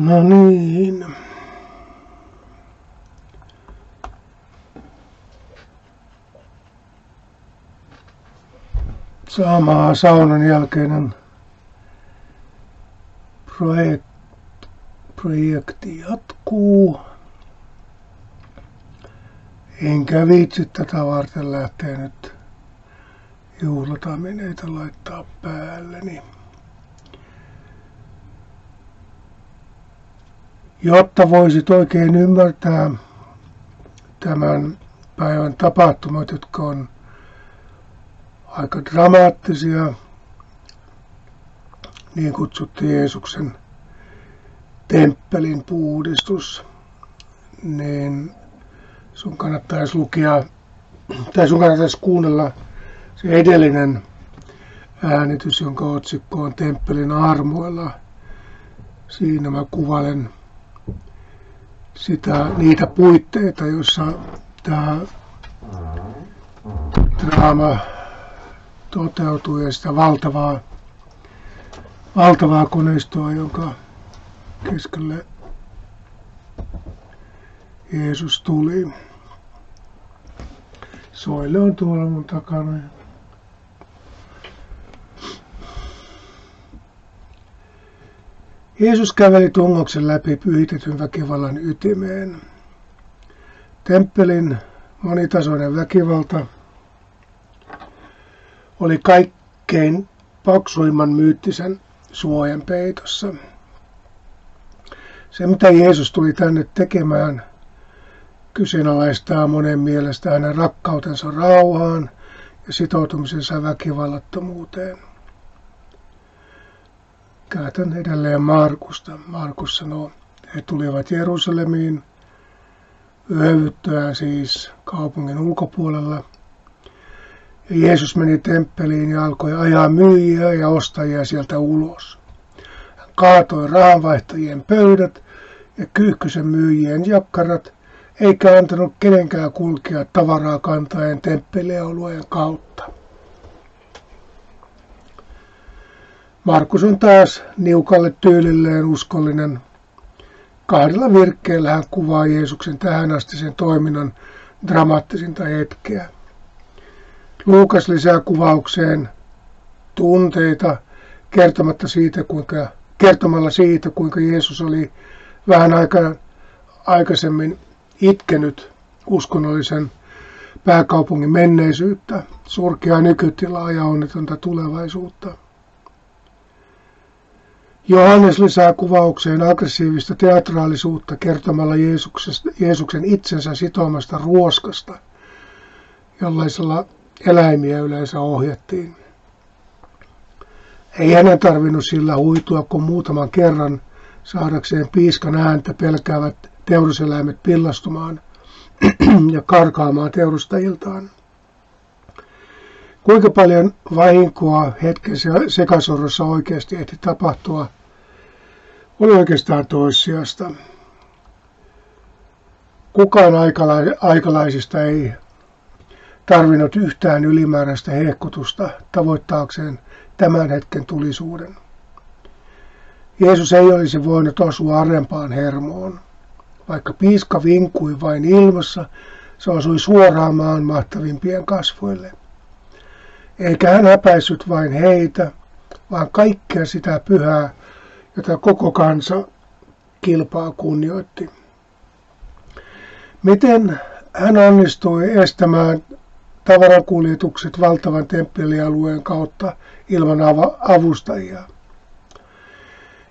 No niin. Saamaa saunan jälkeinen projekt, projekti jatkuu. Enkä viitsi tätä varten lähteä nyt juhlatamineita laittaa päälleni. Jotta voisit oikein ymmärtää tämän päivän tapahtumat, jotka on aika dramaattisia, niin kutsuttu Jeesuksen temppelin puhdistus, niin sun kannattaisi lukea, tai sun kannattaisi kuunnella se edellinen äänitys, jonka otsikko on Temppelin armoilla. Siinä mä kuvailen sitä, niitä puitteita, joissa tämä draama toteutuu ja sitä valtavaa, valtavaa koneistoa, jonka keskelle Jeesus tuli. Soille on tuolla mun takana. Jeesus käveli tungoksen läpi pyhitetyn väkivallan ytimeen. Temppelin monitasoinen väkivalta oli kaikkein paksuimman myyttisen suojan peitossa. Se, mitä Jeesus tuli tänne tekemään, kyseenalaistaa monen mielestä hänen rakkautensa rauhaan ja sitoutumisensa väkivallattomuuteen. Käytän edelleen Markusta. Markus sanoo, he tulivat Jerusalemiin yövyttyään siis kaupungin ulkopuolella. Ja Jeesus meni temppeliin ja alkoi ajaa myyjiä ja ostajia sieltä ulos. Hän kaatoi rahanvaihtajien pöydät ja kyyhkysen myyjien jakkarat, eikä antanut kenenkään kulkea tavaraa kantaen temppelialueen kautta. Markus on taas niukalle tyylilleen uskollinen. Kahdella virkkeellä hän kuvaa Jeesuksen tähänastisen toiminnan dramaattisinta hetkeä. Luukas lisää kuvaukseen tunteita kertomatta siitä, kuinka, kertomalla siitä, kuinka Jeesus oli vähän aikaa aikaisemmin itkenyt uskonnollisen pääkaupungin menneisyyttä, surkeaa nykytilaa ja onnetonta tulevaisuutta. Johannes lisää kuvaukseen aggressiivista teatraalisuutta kertomalla Jeesuksen itsensä sitomasta ruoskasta, jollaisella eläimiä yleensä ohjattiin. Ei hänen tarvinnut sillä huitua kuin muutaman kerran saadakseen piiskan ääntä pelkäävät teuraseläimet pillastumaan ja karkaamaan teurustajiltaan. Kuinka paljon vahinkoa hetken sekasorrossa oikeasti ehti tapahtua, oli oikeastaan toissijasta. Kukaan aikalaisista ei tarvinnut yhtään ylimääräistä hehkutusta tavoittaakseen tämän hetken tulisuuden. Jeesus ei olisi voinut osua arempaan hermoon. Vaikka piiska vinkui vain ilmassa, se osui suoraan maan mahtavimpien kasvoille. Eikä hän häpäissyt vain heitä, vaan kaikkea sitä pyhää, jota koko kansa kilpaa kunnioitti. Miten hän onnistui estämään tavarakuljetukset valtavan temppelialueen kautta ilman avustajia?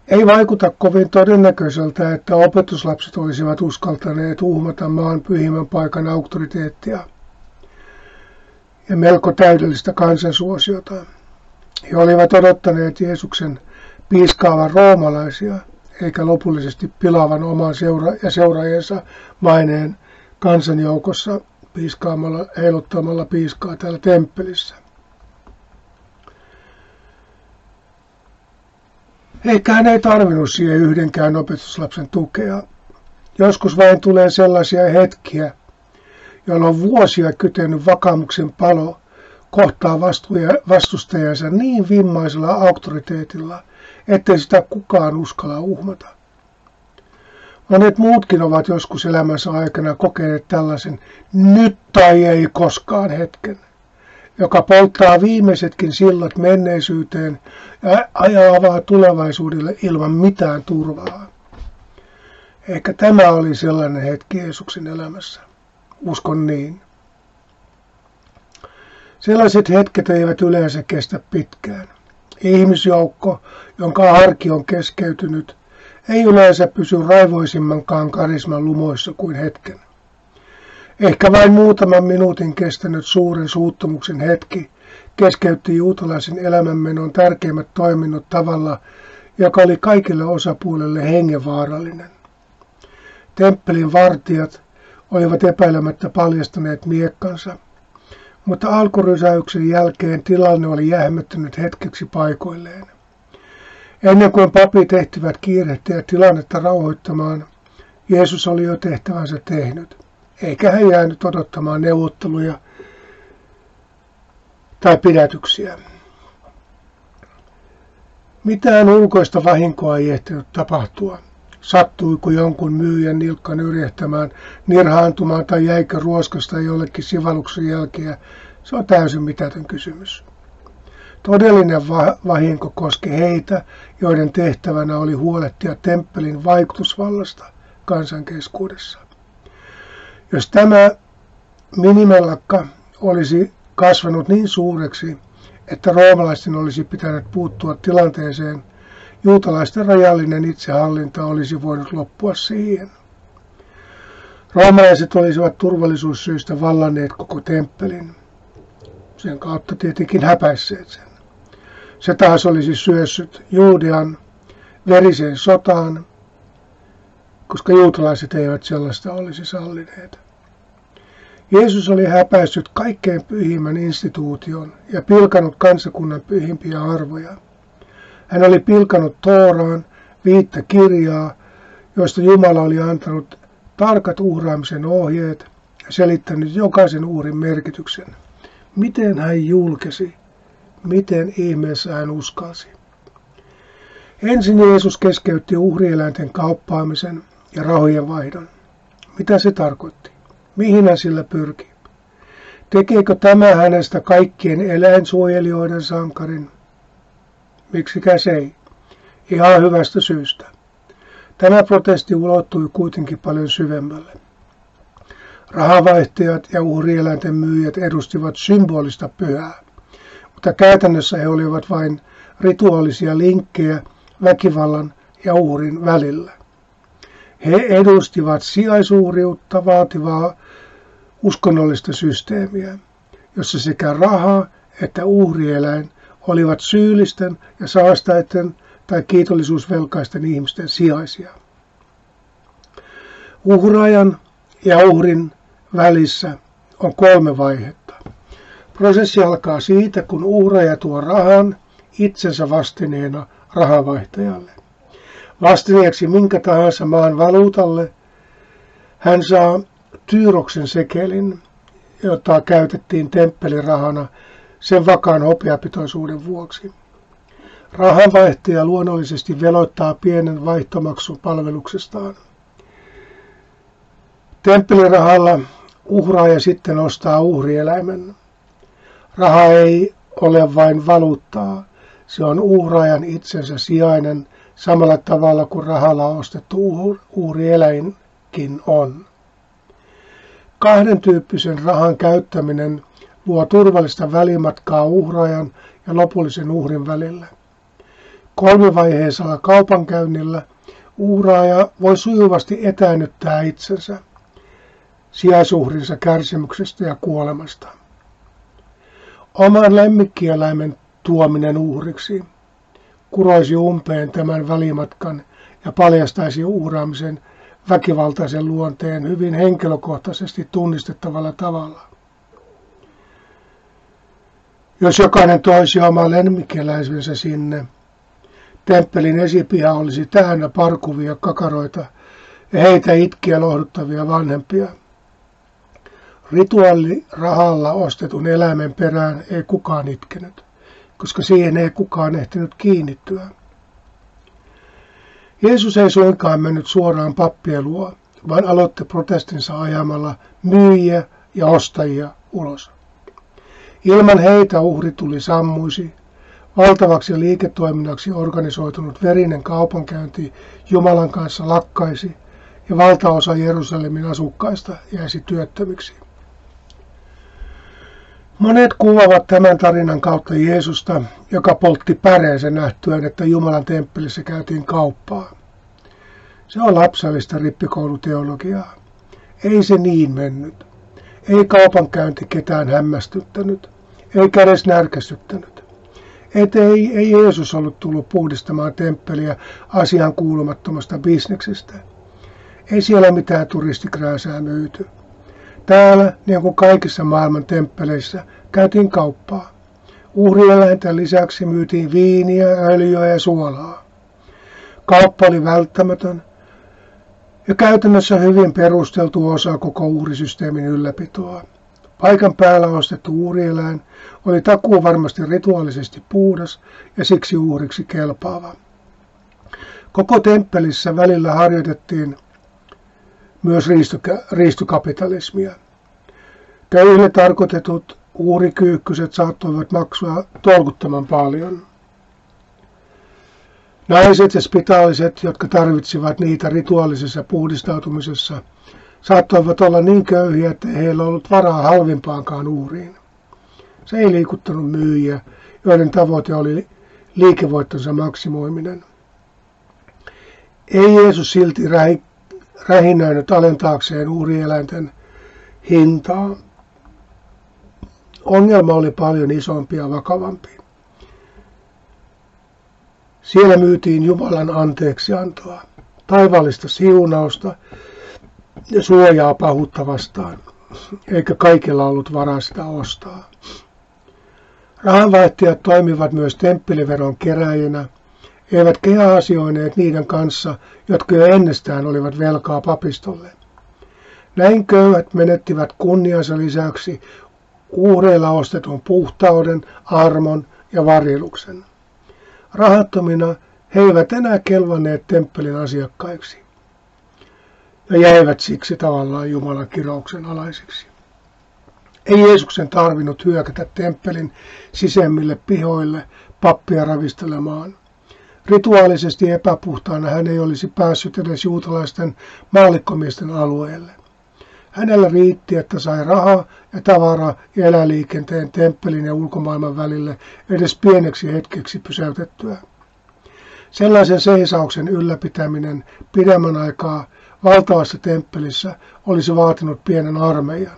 Ei vaikuta kovin todennäköiseltä, että opetuslapset olisivat uskaltaneet uhmata maan pyhimmän paikan auktoriteettia ja melko täydellistä kansansuosiota. He olivat odottaneet Jeesuksen piiskaavan roomalaisia, eikä lopullisesti pilaavan oman seura- ja seuraajansa maineen kansanjoukossa piiskaamalla, heiluttamalla piiskaa täällä temppelissä. Eikä hän ei tarvinnut siihen yhdenkään opetuslapsen tukea. Joskus vain tulee sellaisia hetkiä, jolloin on vuosia kytenyt vakaumuksen palo kohtaa vastustajansa niin vimmaisella auktoriteetilla, ettei sitä kukaan uskalla uhmata. Monet muutkin ovat joskus elämänsä aikana kokeneet tällaisen nyt tai ei koskaan hetken, joka polttaa viimeisetkin sillat menneisyyteen ja ajaa tulevaisuudelle ilman mitään turvaa. Ehkä tämä oli sellainen hetki Jeesuksen elämässä. Uskon niin. Sellaiset hetket eivät yleensä kestä pitkään. Ihmisjoukko, jonka arki on keskeytynyt, ei yleensä pysy raivoisimmankaan karisman lumoissa kuin hetken. Ehkä vain muutaman minuutin kestänyt suuren suuttumuksen hetki keskeytti juutalaisen elämänmenon tärkeimmät toiminnot tavalla, joka oli kaikille osapuolille hengenvaarallinen. Temppelin vartijat olivat epäilemättä paljastaneet miekkansa, mutta alkurysäyksen jälkeen tilanne oli jähmettynyt hetkeksi paikoilleen. Ennen kuin papit ehtivät kiirehtiä tilannetta rauhoittamaan, Jeesus oli jo tehtävänsä tehnyt, eikä hän jäänyt odottamaan neuvotteluja tai pidätyksiä. Mitään ulkoista vahinkoa ei ehtinyt tapahtua. Sattuiko jonkun myyjän nilkka nyrjehtämään, nirhaantumaan tai jäikö ruoskasta jollekin sivalluksen jälkeä, se on täysin mitätön kysymys. Todellinen vahinko koski heitä, joiden tehtävänä oli huolehtia temppelin vaikutusvallasta kansan keskuudessa. Jos tämä minimellakka olisi kasvanut niin suureksi, että roomalaisten olisi pitänyt puuttua tilanteeseen, juutalaisten rajallinen itsehallinta olisi voinut loppua siihen. Roomalaiset olisivat turvallisuussyistä vallanneet koko temppelin. Sen kautta tietenkin häpäisseet sen. Se taas olisi syössyt Juudean veriseen sotaan, koska juutalaiset eivät sellaista olisi sallineet. Jeesus oli häpäissyt kaikkein pyhimmän instituution ja pilkanut kansakunnan pyhimpiä arvoja. Hän oli pilkanut Tooraan viittä kirjaa, joista Jumala oli antanut tarkat uhraamisen ohjeet ja selittänyt jokaisen uhrin merkityksen. Miten hän julkesi miten ihmeessä hän uskalsi. Ensin Jeesus keskeytti uhrieläinten kauppaamisen ja rahojen vaihdon. Mitä se tarkoitti? Mihin hän sillä pyrki? Tekeekö tämä hänestä kaikkien eläinsuojelijoiden sankarin? Miksikä se ei? Ihan hyvästä syystä. Tämä protesti ulottui kuitenkin paljon syvemmälle. Rahavaihtajat ja uhrieläinten myyjät edustivat symbolista pyhää mutta käytännössä he olivat vain rituaalisia linkkejä väkivallan ja uhrin välillä. He edustivat sijaisuuriutta vaativaa uskonnollista systeemiä, jossa sekä raha että uhrieläin olivat syyllisten ja saastaiden tai kiitollisuusvelkaisten ihmisten sijaisia. Uhraajan ja uhrin välissä on kolme vaihetta. Prosessi alkaa siitä, kun uhraaja tuo rahan itsensä vastineena rahavaihtajalle. Vastineeksi minkä tahansa maan valuutalle hän saa Tyyroksen sekelin, jota käytettiin temppelirahana sen vakaan hopeapitoisuuden vuoksi. Rahanvaihtaja luonnollisesti veloittaa pienen vaihtomaksun palveluksestaan. Temppelirahalla uhraaja sitten ostaa uhrieläimen. Raha ei ole vain valuuttaa, se on uhraajan itsensä sijainen samalla tavalla kuin rahalla ostettu uhrieläinkin on. Kahden tyyppisen rahan käyttäminen luo turvallista välimatkaa uhraajan ja lopullisen uhrin välillä. Kolmivaiheisella kaupankäynnillä uhraaja voi sujuvasti etäännyttää itsensä sijaisuhrinsa kärsimyksestä ja kuolemasta oman lemmikkieläimen tuominen uhriksi kuroisi umpeen tämän välimatkan ja paljastaisi uhraamisen väkivaltaisen luonteen hyvin henkilökohtaisesti tunnistettavalla tavalla. Jos jokainen toisi oma lemmikkieläisensä sinne, temppelin esipiha olisi täynnä parkuvia kakaroita ja heitä itkiä lohduttavia vanhempia – Rituaalirahalla ostetun eläimen perään ei kukaan itkenyt, koska siihen ei kukaan ehtinyt kiinnittyä. Jeesus ei suinkaan mennyt suoraan pappien luo, vaan aloitti protestinsa ajamalla myyjiä ja ostajia ulos. Ilman heitä uhri tuli sammuisi, valtavaksi liiketoiminnaksi organisoitunut verinen kaupankäynti Jumalan kanssa lakkaisi ja valtaosa Jerusalemin asukkaista jäisi työttömiksi. Monet kuvaavat tämän tarinan kautta Jeesusta, joka poltti päreensä nähtyään, että Jumalan temppelissä käytiin kauppaa. Se on lapsellista rippikouluteologiaa. Ei se niin mennyt. Ei kaupankäynti ketään hämmästyttänyt, eikä edes närkästyttänyt. Et ei, ei Jeesus ollut tullut puhdistamaan temppeliä asian kuulumattomasta bisneksestä. Ei siellä mitään turistikrääsää myyty. Täällä, niin kuin kaikissa maailman temppeleissä, käytiin kauppaa. Uhrieläinten lisäksi myytiin viiniä, öljyä ja suolaa. Kauppa oli välttämätön ja käytännössä hyvin perusteltu osa koko uhrisysteemin ylläpitoa. Paikan päällä ostettu uhrieläin oli takuu varmasti rituaalisesti puhdas ja siksi uhriksi kelpaava. Koko temppelissä välillä harjoitettiin myös riistokapitalismia. Köyhille tarkoitetut uurikyykkyset saattoivat maksaa tolkuttoman paljon. Naiset ja spitaaliset, jotka tarvitsivat niitä rituaalisessa puhdistautumisessa, saattoivat olla niin köyhiä, että heillä ollut varaa halvimpaankaan uuriin. Se ei liikuttanut myyjiä, joiden tavoite oli liikevoittonsa maksimoiminen. Ei Jeesus silti rähinöinyt alentaakseen uurieläinten hintaa. Ongelma oli paljon isompi ja vakavampi. Siellä myytiin Jumalan anteeksiantoa, taivallista siunausta ja suojaa pahuutta vastaan, eikä kaikilla ollut varaa sitä ostaa. Rahanvaihtajat toimivat myös temppeliveron keräjinä, eivätkä he asioineet niiden kanssa, jotka jo ennestään olivat velkaa papistolle. Näin köyhät menettivät kunniansa lisäksi uhreilla ostetun puhtauden, armon ja varjeluksen. Rahattomina he eivät enää kelvanneet temppelin asiakkaiksi ja jäivät siksi tavallaan Jumalan kirouksen alaisiksi. Ei Jeesuksen tarvinnut hyökätä temppelin sisemmille pihoille pappia ravistelemaan. Rituaalisesti epäpuhtaana hän ei olisi päässyt edes juutalaisten maallikkomiesten alueelle. Hänellä riitti, että sai rahaa ja tavaraa ja eläliikenteen temppelin ja ulkomaailman välille edes pieneksi hetkeksi pysäytettyä. Sellaisen seisauksen ylläpitäminen pidemmän aikaa valtavassa temppelissä olisi vaatinut pienen armeijan.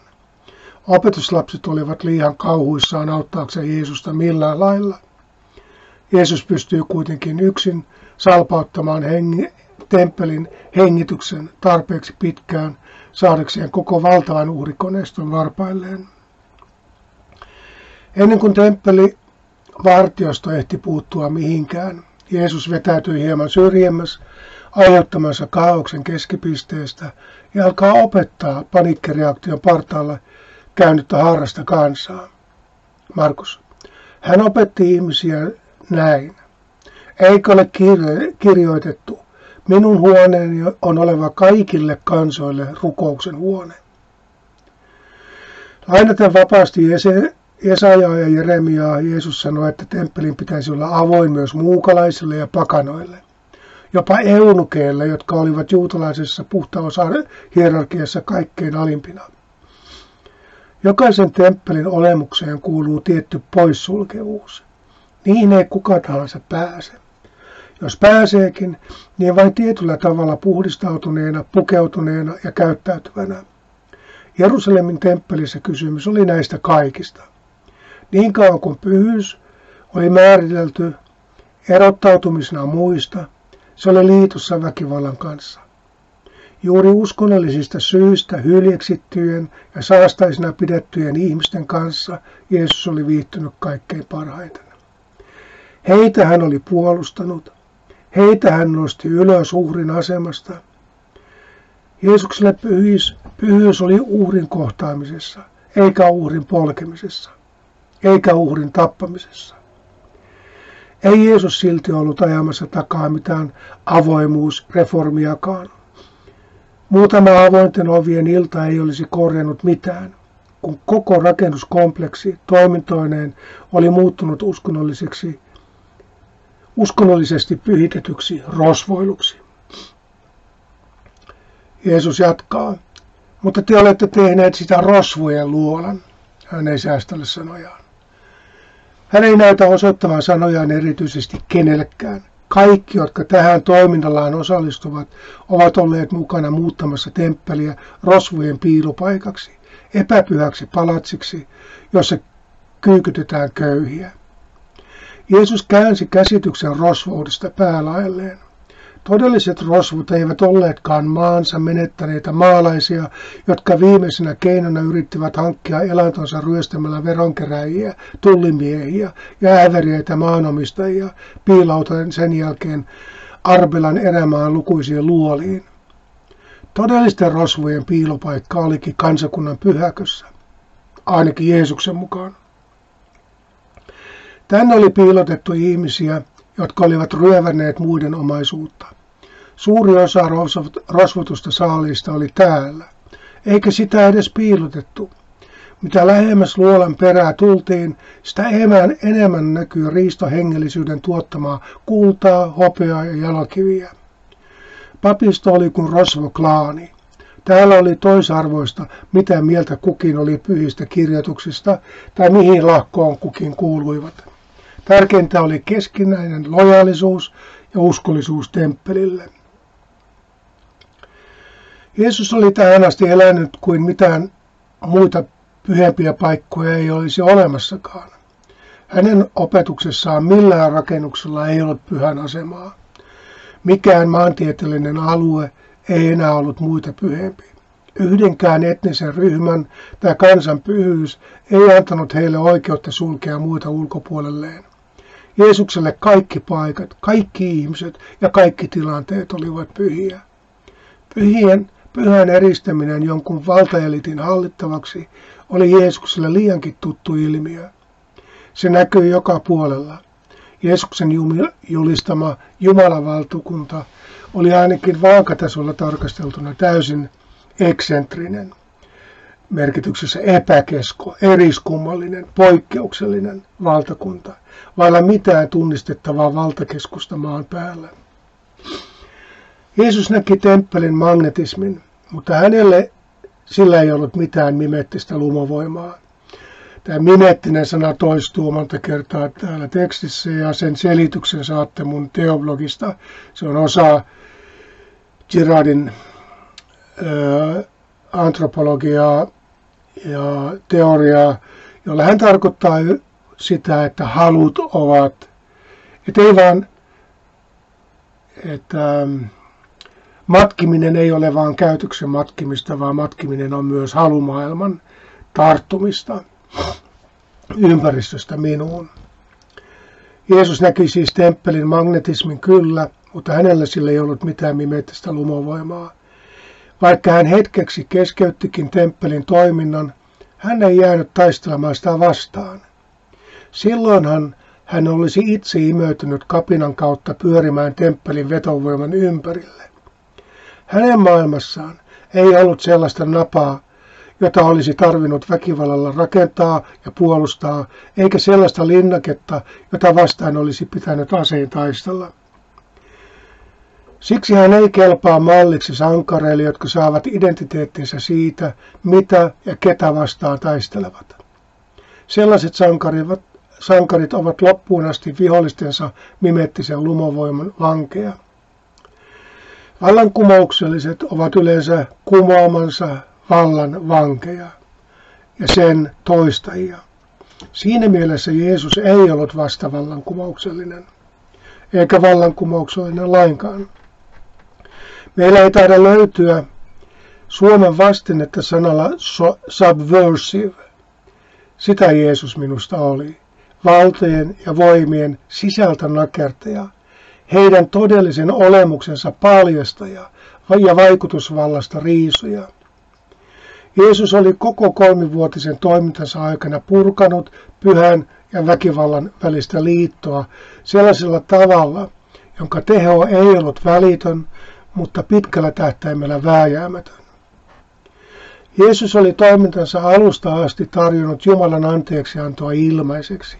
Opetuslapset olivat liian kauhuissaan auttaakseen Jeesusta millään lailla. Jeesus pystyy kuitenkin yksin salpauttamaan hengi, temppelin hengityksen tarpeeksi pitkään saadakseen koko valtavan uhrikoneiston varpailleen. Ennen kuin temppeli vartiosto ehti puuttua mihinkään, Jeesus vetäytyi hieman syrjemmäs aiheuttamansa kaauksen keskipisteestä ja alkaa opettaa paniikkireaktion partaalla käynyttä harrasta kansaa. Markus. Hän opetti ihmisiä näin. Eikö ole kirjoitettu, minun huoneeni on oleva kaikille kansoille rukouksen huone. Lainaten vapaasti Jesajaa ja Jeremiaa Jeesus sanoi, että temppelin pitäisi olla avoin myös muukalaisille ja pakanoille. Jopa eunukeille, jotka olivat juutalaisessa puhtaushierarkiassa kaikkein alimpina. Jokaisen temppelin olemukseen kuuluu tietty poissulkevuus. Niihin ei kuka tahansa pääse. Jos pääseekin, niin vain tietyllä tavalla puhdistautuneena, pukeutuneena ja käyttäytyvänä. Jerusalemin temppelissä kysymys oli näistä kaikista. Niin kauan kuin pyhyys oli määritelty erottautumisena muista, se oli liitossa väkivallan kanssa. Juuri uskonnollisista syistä hyljeksittyjen ja saastaisina pidettyjen ihmisten kanssa Jeesus oli viihtynyt kaikkein parhaiten. Heitä hän oli puolustanut, heitä hän nosti ylös uhrin asemasta. Jeesukselle pyhyys, pyhyys oli uhrin kohtaamisessa, eikä uhrin polkemisessa, eikä uhrin tappamisessa. Ei Jeesus silti ollut ajamassa takaa mitään avoimuusreformiakaan. Muutama avointen ovien ilta ei olisi korjannut mitään, kun koko rakennuskompleksi toimintoineen oli muuttunut uskonnolliseksi, uskonnollisesti pyhitetyksi rosvoiluksi. Jeesus jatkaa, mutta te olette tehneet sitä rosvojen luolan. Hän ei säästele sanojaan. Hän ei näytä osoittavan sanojaan erityisesti kenellekään. Kaikki, jotka tähän toiminnallaan osallistuvat, ovat olleet mukana muuttamassa temppeliä rosvojen piilopaikaksi, epäpyhäksi palatsiksi, jossa kyykytetään köyhiä. Jeesus käänsi käsityksen rosvoudesta päälailleen. Todelliset rosvot eivät olleetkaan maansa menettäneitä maalaisia, jotka viimeisenä keinona yrittivät hankkia elantonsa ryöstämällä veronkeräjiä, tullimiehiä ja äveriäitä maanomistajia, piilauten sen jälkeen Arbelan erämaan lukuisiin luoliin. Todellisten rosvojen piilopaikka olikin kansakunnan pyhäkössä, ainakin Jeesuksen mukaan. Tänne oli piilotettu ihmisiä, jotka olivat ryövänneet muiden omaisuutta. Suuri osa rosvotusta saaliista oli täällä, eikä sitä edes piilotettu. Mitä lähemmäs luolan perää tultiin, sitä enemmän, enemmän näkyy riistohengellisyyden tuottamaa kultaa, hopeaa ja jalokiviä. Papisto oli kuin rosvoklaani. Täällä oli toisarvoista, mitä mieltä kukin oli pyhistä kirjoituksista tai mihin lahkoon kukin kuuluivat. Tärkeintä oli keskinäinen lojaalisuus ja uskollisuus temppelille. Jeesus oli tähän asti elänyt kuin mitään muita pyhempiä paikkoja ei olisi olemassakaan. Hänen opetuksessaan millään rakennuksella ei ollut pyhän asemaa. Mikään maantieteellinen alue ei enää ollut muita pyhempi. Yhdenkään etnisen ryhmän tai kansan pyhyys ei antanut heille oikeutta sulkea muita ulkopuolelleen. Jeesukselle kaikki paikat, kaikki ihmiset ja kaikki tilanteet olivat pyhiä. Pyhien, pyhän eristäminen jonkun valtaelitin hallittavaksi oli Jeesukselle liiankin tuttu ilmiö. Se näkyy joka puolella. Jeesuksen julistama Jumalavaltukunta oli ainakin vaakatasolla tarkasteltuna täysin eksentrinen merkityksessä epäkesko, eriskummallinen, poikkeuksellinen valtakunta, vailla mitään tunnistettavaa valtakeskusta maan päällä. Jeesus näki temppelin magnetismin, mutta hänelle sillä ei ollut mitään mimettistä lumovoimaa. Tämä mimettinen sana toistuu monta kertaa täällä tekstissä ja sen selityksen saatte mun teoblogista. Se on osa Girardin ö, antropologiaa ja teoriaa, jolla hän tarkoittaa sitä, että halut ovat, että ei vaan, että ähm, matkiminen ei ole vain käytöksen matkimista, vaan matkiminen on myös halumaailman tarttumista ympäristöstä minuun. Jeesus näki siis temppelin magnetismin kyllä, mutta hänellä sillä ei ollut mitään mimettistä lumovoimaa. Vaikka hän hetkeksi keskeyttikin temppelin toiminnan, hän ei jäänyt taistelemaan sitä vastaan. Silloinhan hän olisi itse imeytynyt kapinan kautta pyörimään temppelin vetovoiman ympärille. Hänen maailmassaan ei ollut sellaista napaa, jota olisi tarvinnut väkivallalla rakentaa ja puolustaa, eikä sellaista linnaketta, jota vastaan olisi pitänyt aseen taistella. Siksi hän ei kelpaa malliksi sankareille, jotka saavat identiteettinsä siitä, mitä ja ketä vastaan taistelevat. Sellaiset sankarit, sankarit ovat loppuun asti vihollistensa mimettisen lumovoiman vankeja. Vallankumoukselliset ovat yleensä kumoamansa vallan vankeja ja sen toistajia. Siinä mielessä Jeesus ei ollut vasta vallankumouksellinen, eikä vallankumouksellinen lainkaan. Meillä ei taida löytyä Suomen vastinetta sanalla subversive. Sitä Jeesus minusta oli. Valtojen ja voimien sisältä nakertaja, heidän todellisen olemuksensa paljastaja ja vaikutusvallasta riisuja. Jeesus oli koko kolmivuotisen toimintansa aikana purkanut pyhän ja väkivallan välistä liittoa sellaisella tavalla, jonka teho ei ollut välitön, mutta pitkällä tähtäimellä vääjäämätön. Jeesus oli toimintansa alusta asti tarjonnut Jumalan anteeksiantoa ilmaiseksi.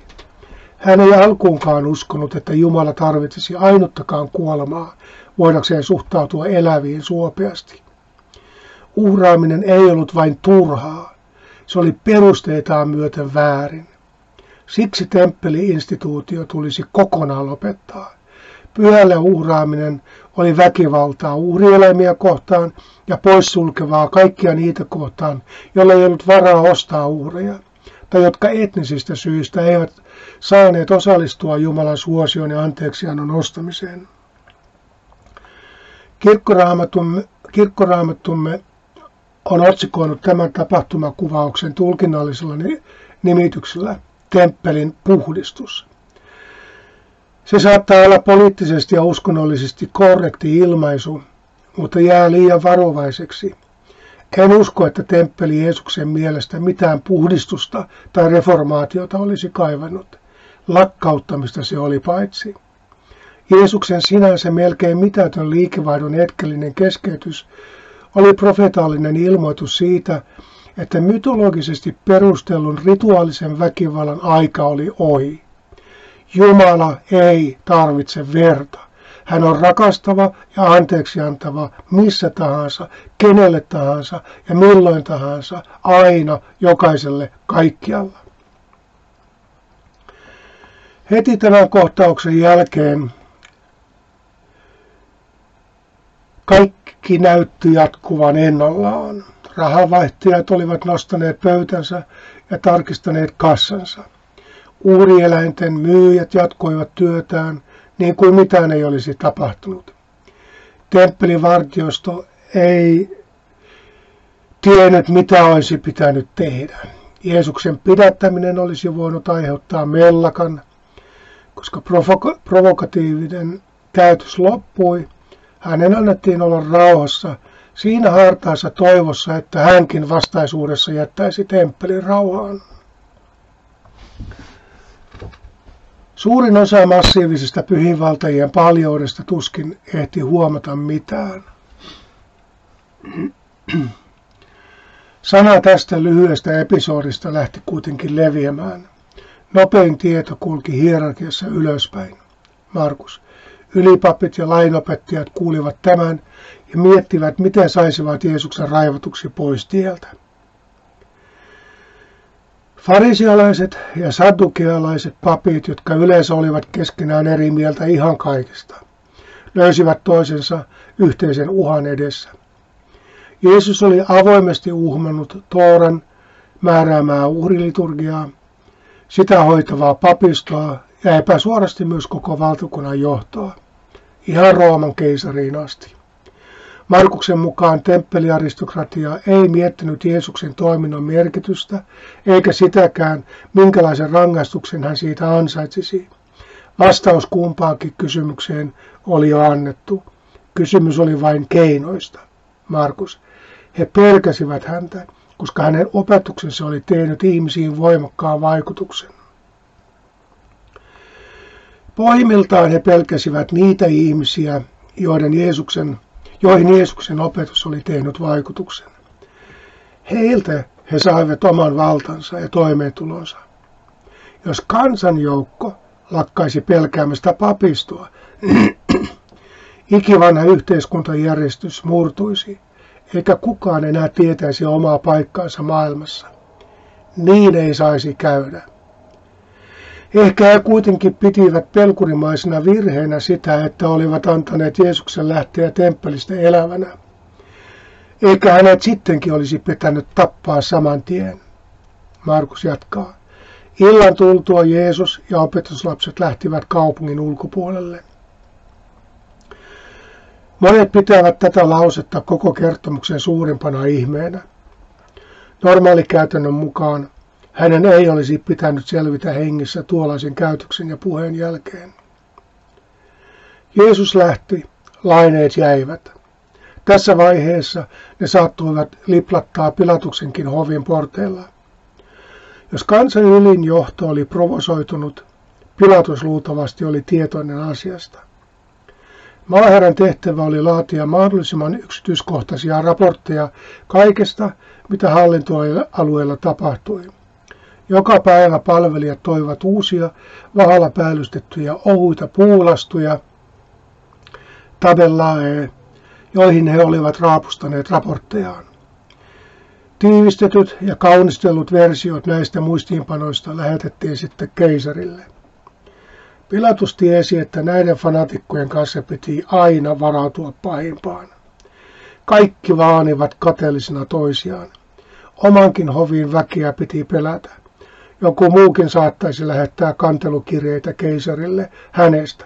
Hän ei alkuunkaan uskonut, että Jumala tarvitsisi ainuttakaan kuolemaa voidakseen suhtautua eläviin suopeasti. Uhraaminen ei ollut vain turhaa, se oli perusteitaan myöten väärin. Siksi temppeli-instituutio tulisi kokonaan lopettaa. Pyhälle uhraaminen oli väkivaltaa uhrieläimiä kohtaan ja poissulkevaa kaikkia niitä kohtaan, joilla ei ollut varaa ostaa uhreja, tai jotka etnisistä syistä eivät saaneet osallistua Jumalan suosion ja anteeksiannon ostamiseen. Kirkkoraamattumme, kirkkoraamattumme on otsikoinut tämän tapahtumakuvauksen tulkinnallisella nimityksellä temppelin puhdistus. Se saattaa olla poliittisesti ja uskonnollisesti korrekti ilmaisu, mutta jää liian varovaiseksi. En usko, että temppeli Jeesuksen mielestä mitään puhdistusta tai reformaatiota olisi kaivannut. Lakkauttamista se oli paitsi. Jeesuksen sinänsä melkein mitätön liikevaihdon hetkellinen keskeytys oli profetaalinen ilmoitus siitä, että mytologisesti perustellun rituaalisen väkivallan aika oli ohi. Jumala ei tarvitse verta. Hän on rakastava ja anteeksiantava missä tahansa, kenelle tahansa ja milloin tahansa, aina, jokaiselle, kaikkialla. Heti tämän kohtauksen jälkeen kaikki näytti jatkuvan ennallaan. Rahavaihtajat olivat nostaneet pöytänsä ja tarkistaneet kassansa. Uurieläinten myyjät jatkoivat työtään niin kuin mitään ei olisi tapahtunut. Temppelivartiosto ei tiennyt, mitä olisi pitänyt tehdä. Jeesuksen pidättäminen olisi voinut aiheuttaa mellakan, koska provoka- provokatiivinen käytös loppui. Hänen annettiin olla rauhassa siinä hartaassa toivossa, että hänkin vastaisuudessa jättäisi temppelin rauhaan. Suurin osa massiivisesta pyhinvaltajien paljoudesta tuskin ehti huomata mitään. Sana tästä lyhyestä episodista lähti kuitenkin leviämään. Nopein tieto kulki hierarkiassa ylöspäin. Markus. Ylipapit ja lainopettajat kuulivat tämän ja miettivät, miten saisivat Jeesuksen raivatuksi pois tieltä. Farisialaiset ja saddukealaiset papit, jotka yleensä olivat keskenään eri mieltä ihan kaikesta, löysivät toisensa yhteisen uhan edessä. Jeesus oli avoimesti uhmannut Tooran määräämää uhriliturgiaa, sitä hoitavaa papistoa ja epäsuorasti myös koko valtakunnan johtoa, ihan Rooman keisariin asti. Markuksen mukaan temppeliaristokratia ei miettinyt Jeesuksen toiminnan merkitystä, eikä sitäkään, minkälaisen rangaistuksen hän siitä ansaitsisi. Vastaus kumpaankin kysymykseen oli jo annettu. Kysymys oli vain keinoista. Markus. He pelkäsivät häntä, koska hänen opetuksensa oli tehnyt ihmisiin voimakkaan vaikutuksen. Pohjimmiltaan he pelkäsivät niitä ihmisiä, joiden Jeesuksen joihin Jeesuksen opetus oli tehnyt vaikutuksen. Heiltä he saivat oman valtansa ja toimeentulonsa. Jos kansanjoukko lakkaisi pelkäämästä papistoa, ikivanha yhteiskuntajärjestys murtuisi, eikä kukaan enää tietäisi omaa paikkaansa maailmassa. Niin ei saisi käydä. Ehkä he kuitenkin pitivät pelkurimaisena virheenä sitä, että olivat antaneet Jeesuksen lähteä temppelistä elävänä. Eikä hänet sittenkin olisi pitänyt tappaa saman tien. Markus jatkaa. Illan tultua Jeesus ja opetuslapset lähtivät kaupungin ulkopuolelle. Monet pitävät tätä lausetta koko kertomuksen suurimpana ihmeenä. Normaalikäytännön mukaan hänen ei olisi pitänyt selvitä hengissä tuollaisen käytöksen ja puheen jälkeen. Jeesus lähti, laineet jäivät. Tässä vaiheessa ne saattuivat liplattaa Pilatuksenkin hovin porteilla. Jos kansan ylin johto oli provosoitunut, Pilatus luultavasti oli tietoinen asiasta. Maaherran tehtävä oli laatia mahdollisimman yksityiskohtaisia raportteja kaikesta, mitä hallintoalueella tapahtui. Joka päivä palvelijat toivat uusia vahalla päällystettyjä ohuita puulastuja, tabellae, joihin he olivat raapustaneet raporttejaan. Tiivistetyt ja kaunistellut versiot näistä muistiinpanoista lähetettiin sitten keisarille. Pilatus tiesi, että näiden fanatikkojen kanssa piti aina varautua pahimpaan. Kaikki vaanivat kateellisina toisiaan. Omankin hovin väkeä piti pelätä. Joku muukin saattaisi lähettää kantelukirjeitä keisarille hänestä.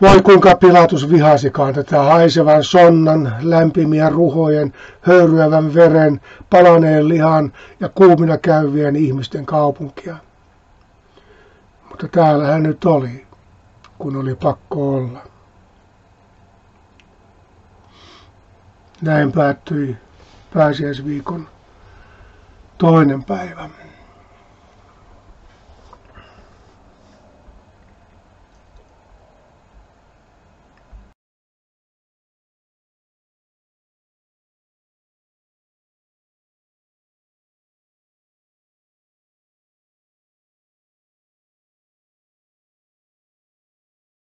Voi kuinka Pilatus vihasikaan tätä haisevan sonnan, lämpimiä ruhojen, höyryävän veren, palaneen lihan ja kuumina käyvien ihmisten kaupunkia. Mutta täällä hän nyt oli, kun oli pakko olla. Näin päättyi pääsiäisviikon toinen päivä.